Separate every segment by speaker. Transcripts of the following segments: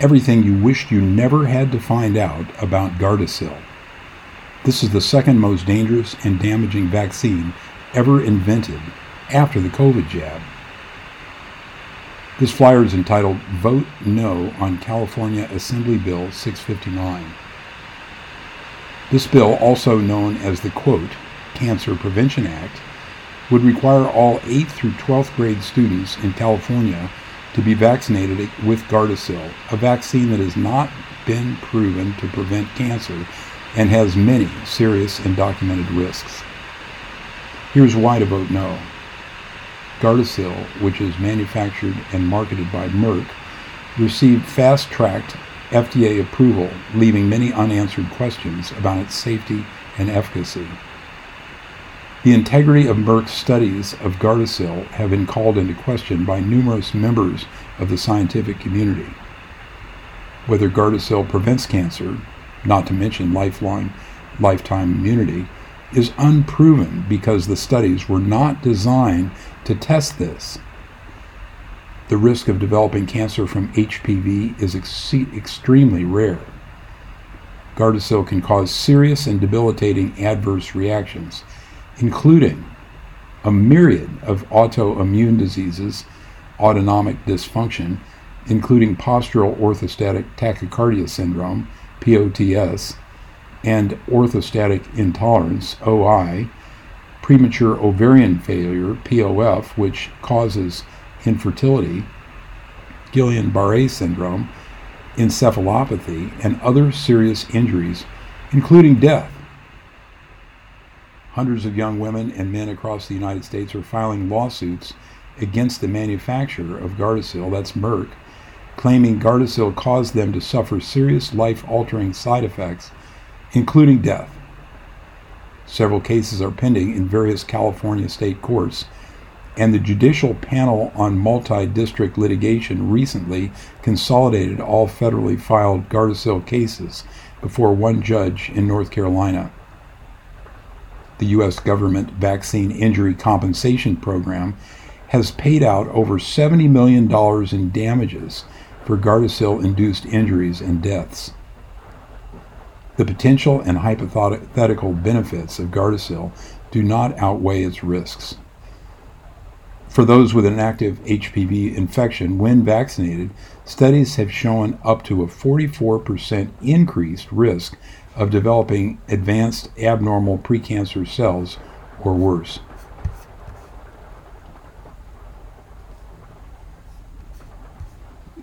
Speaker 1: everything you wished you never had to find out about Gardasil. This is the second most dangerous and damaging vaccine ever invented after the COVID jab. This flyer is entitled Vote No on California Assembly Bill 659. This bill, also known as the quote, Cancer Prevention Act, would require all 8th through 12th grade students in California to be vaccinated with Gardasil, a vaccine that has not been proven to prevent cancer and has many serious and documented risks. Here's why to vote no. Gardasil, which is manufactured and marketed by Merck, received fast tracked FDA approval, leaving many unanswered questions about its safety and efficacy. The integrity of Merck's studies of Gardasil have been called into question by numerous members of the scientific community. Whether Gardasil prevents cancer, not to mention lifelong, lifetime immunity, is unproven because the studies were not designed to test this. The risk of developing cancer from HPV is ex- extremely rare. Gardasil can cause serious and debilitating adverse reactions, including a myriad of autoimmune diseases, autonomic dysfunction, including postural orthostatic tachycardia syndrome, POTS, and orthostatic intolerance, OI, premature ovarian failure, POF, which causes infertility, Guillain Barre syndrome, encephalopathy, and other serious injuries, including death. Hundreds of young women and men across the United States are filing lawsuits against the manufacturer of Gardasil, that's Merck, claiming Gardasil caused them to suffer serious life altering side effects, including death. Several cases are pending in various California state courts, and the Judicial Panel on Multi District Litigation recently consolidated all federally filed Gardasil cases before one judge in North Carolina. The U.S. government Vaccine Injury Compensation Program has paid out over $70 million in damages for Gardasil induced injuries and deaths. The potential and hypothetical benefits of Gardasil do not outweigh its risks. For those with an active HPV infection when vaccinated, studies have shown up to a 44% increased risk of developing advanced abnormal precancer cells or worse.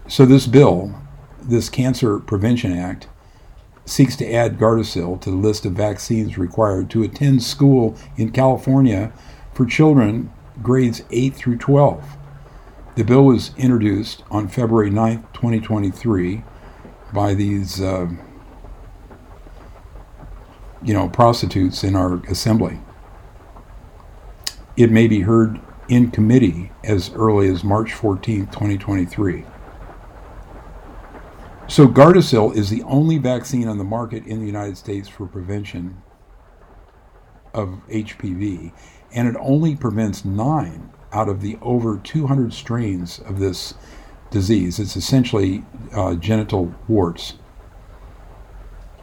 Speaker 1: So, this bill, this Cancer Prevention Act, seeks to add Gardasil to the list of vaccines required to attend school in California for children grades 8 through 12. The bill was introduced on February 9, 2023, by these, uh, you know, prostitutes in our assembly. It may be heard in committee as early as March 14, 2023. So Gardasil is the only vaccine on the market in the United States for prevention of HPV, and it only prevents nine out of the over 200 strains of this disease. It's essentially uh, genital warts.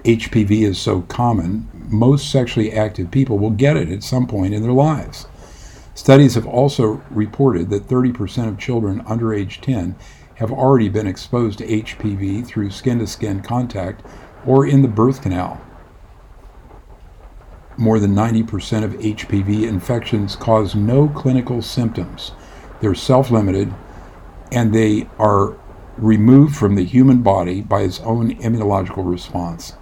Speaker 1: HPV is so common, most sexually active people will get it at some point in their lives. Studies have also reported that 30% of children under age 10 have already been exposed to HPV through skin to skin contact or in the birth canal. More than 90% of HPV infections cause no clinical symptoms. They're self limited and they are removed from the human body by its own immunological response.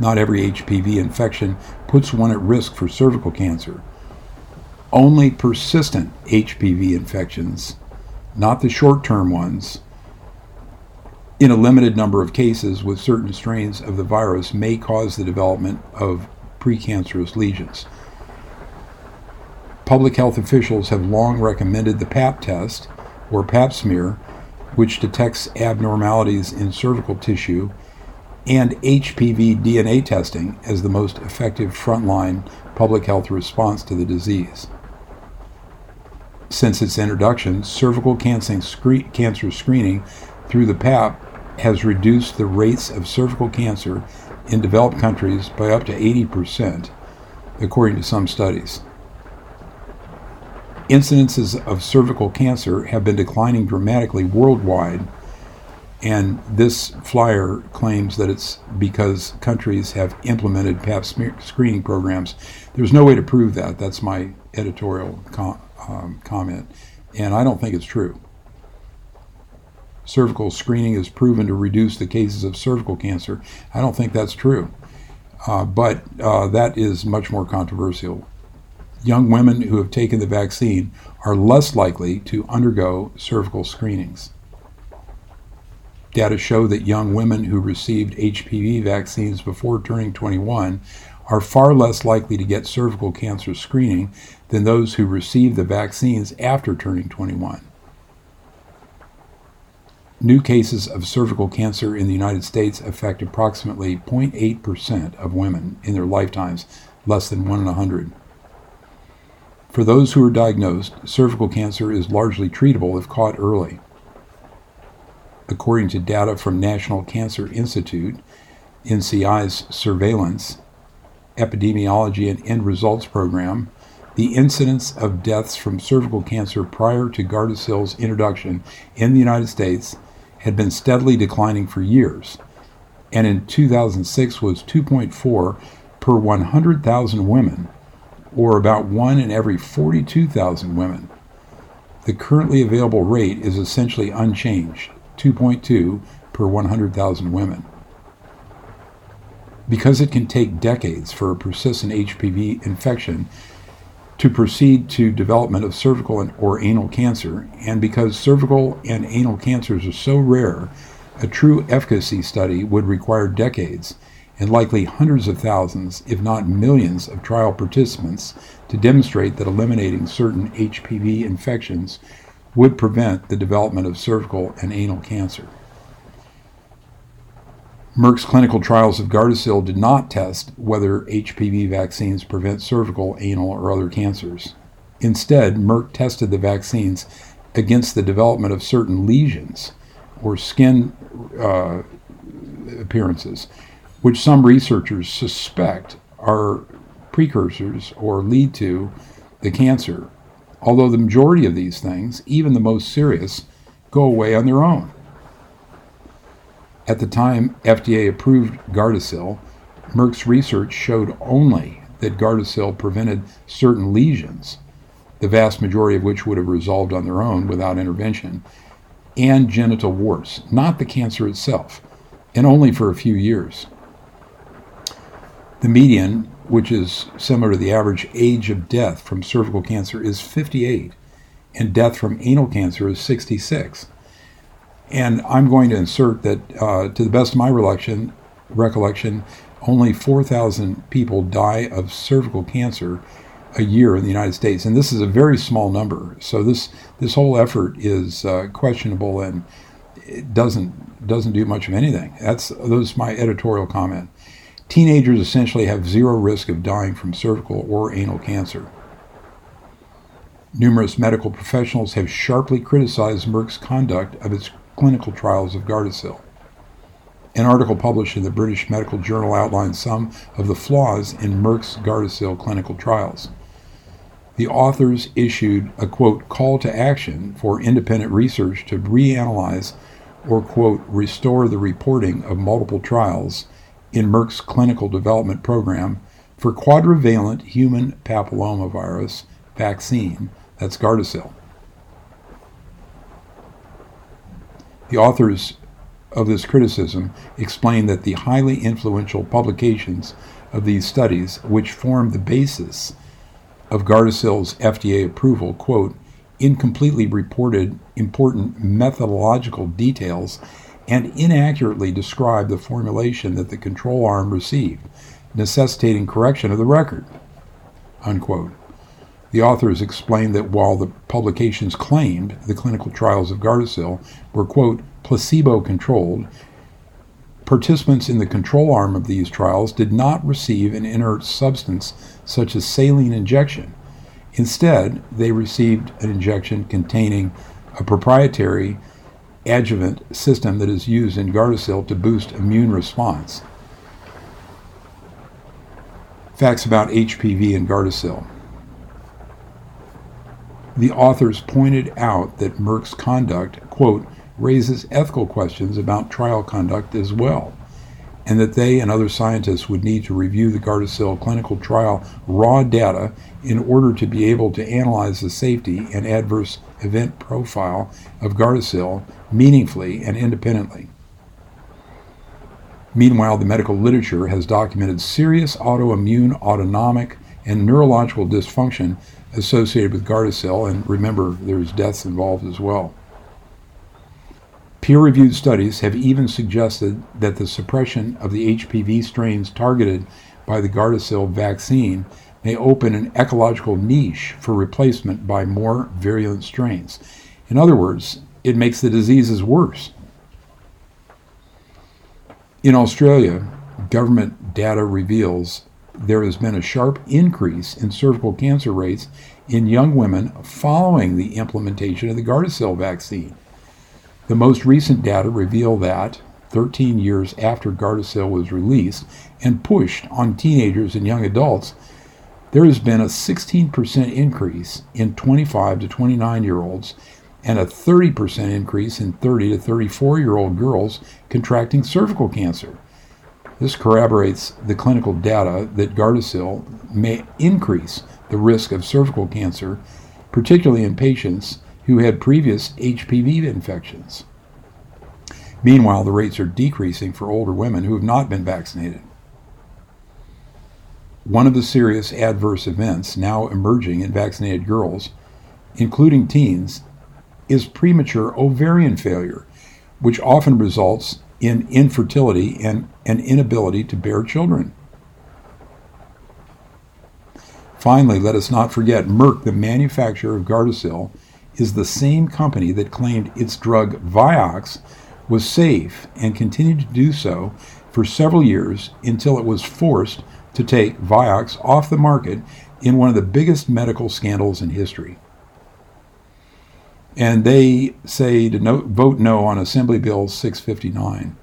Speaker 1: Not every HPV infection puts one at risk for cervical cancer. Only persistent HPV infections not the short term ones, in a limited number of cases with certain strains of the virus may cause the development of precancerous lesions. Public health officials have long recommended the PAP test, or pap smear, which detects abnormalities in cervical tissue, and HPV DNA testing as the most effective frontline public health response to the disease since its introduction, cervical cancer screening through the PAP has reduced the rates of cervical cancer in developed countries by up to 80%, according to some studies. Incidences of cervical cancer have been declining dramatically worldwide, and this flyer claims that it's because countries have implemented PAP screening programs. There's no way to prove that. That's my editorial com- um, comment, and I don't think it's true cervical screening is proven to reduce the cases of cervical cancer. I don't think that's true, uh, but uh, that is much more controversial. Young women who have taken the vaccine are less likely to undergo cervical screenings. Data show that young women who received HPV vaccines before turning 21 are far less likely to get cervical cancer screening than those who received the vaccines after turning 21. New cases of cervical cancer in the United States affect approximately 0.8% of women in their lifetimes, less than 1 in 100. For those who are diagnosed, cervical cancer is largely treatable if caught early. According to data from National Cancer Institute, NCI's surveillance, epidemiology, and end results program, the incidence of deaths from cervical cancer prior to Gardasil's introduction in the United States had been steadily declining for years, and in 2006 was 2.4 per 100,000 women, or about 1 in every 42,000 women. The currently available rate is essentially unchanged 2.2 per 100,000 women. Because it can take decades for a persistent HPV infection to proceed to development of cervical and, or anal cancer, and because cervical and anal cancers are so rare, a true efficacy study would require decades and likely hundreds of thousands, if not millions, of trial participants to demonstrate that eliminating certain HPV infections would prevent the development of cervical and anal cancer. Merck's clinical trials of Gardasil did not test whether HPV vaccines prevent cervical, anal, or other cancers. Instead, Merck tested the vaccines against the development of certain lesions or skin uh, appearances, which some researchers suspect are precursors or lead to the cancer, although the majority of these things, even the most serious, go away on their own. At the time FDA approved Gardasil, Merck's research showed only that Gardasil prevented certain lesions, the vast majority of which would have resolved on their own without intervention, and genital warts, not the cancer itself, and only for a few years. The median, which is similar to the average age of death from cervical cancer, is 58, and death from anal cancer is 66. And I'm going to insert that, uh, to the best of my recollection, recollection, only 4,000 people die of cervical cancer a year in the United States, and this is a very small number. So this this whole effort is uh, questionable and it doesn't doesn't do much of anything. That's those my editorial comment. Teenagers essentially have zero risk of dying from cervical or anal cancer. Numerous medical professionals have sharply criticized Merck's conduct of its clinical trials of Gardasil. An article published in the British Medical Journal outlines some of the flaws in Merck's Gardasil clinical trials. The authors issued a quote call to action for independent research to reanalyze or quote restore the reporting of multiple trials in Merck's clinical development program for quadrivalent human papillomavirus vaccine, that's Gardasil. The authors of this criticism explain that the highly influential publications of these studies, which form the basis of Gardasil's FDA approval, quote, incompletely reported important methodological details and inaccurately described the formulation that the control arm received, necessitating correction of the record, unquote. The authors explained that while the publications claimed the clinical trials of Gardasil were, quote, placebo controlled, participants in the control arm of these trials did not receive an inert substance such as saline injection. Instead, they received an injection containing a proprietary adjuvant system that is used in Gardasil to boost immune response. Facts about HPV and Gardasil. The authors pointed out that Merck's conduct, quote, raises ethical questions about trial conduct as well, and that they and other scientists would need to review the Gardasil clinical trial raw data in order to be able to analyze the safety and adverse event profile of Gardasil meaningfully and independently. Meanwhile, the medical literature has documented serious autoimmune, autonomic, and neurological dysfunction associated with Gardasil, and remember, there's deaths involved as well. Peer reviewed studies have even suggested that the suppression of the HPV strains targeted by the Gardasil vaccine may open an ecological niche for replacement by more virulent strains. In other words, it makes the diseases worse. In Australia, government data reveals there has been a sharp increase in cervical cancer rates in young women following the implementation of the Gardasil vaccine. The most recent data reveal that 13 years after Gardasil was released and pushed on teenagers and young adults, there has been a 16% increase in 25 to 29 year olds and a 30% increase in 30 to 34 year old girls contracting cervical cancer. This corroborates the clinical data that Gardasil may increase the risk of cervical cancer, particularly in patients who had previous HPV infections. Meanwhile, the rates are decreasing for older women who have not been vaccinated. One of the serious adverse events now emerging in vaccinated girls, including teens, is premature ovarian failure, which often results in infertility and an inability to bear children. Finally, let us not forget Merck, the manufacturer of Gardasil, is the same company that claimed its drug Vioxx was safe and continued to do so for several years until it was forced to take Vioxx off the market in one of the biggest medical scandals in history and they say to no, vote no on Assembly Bill 659.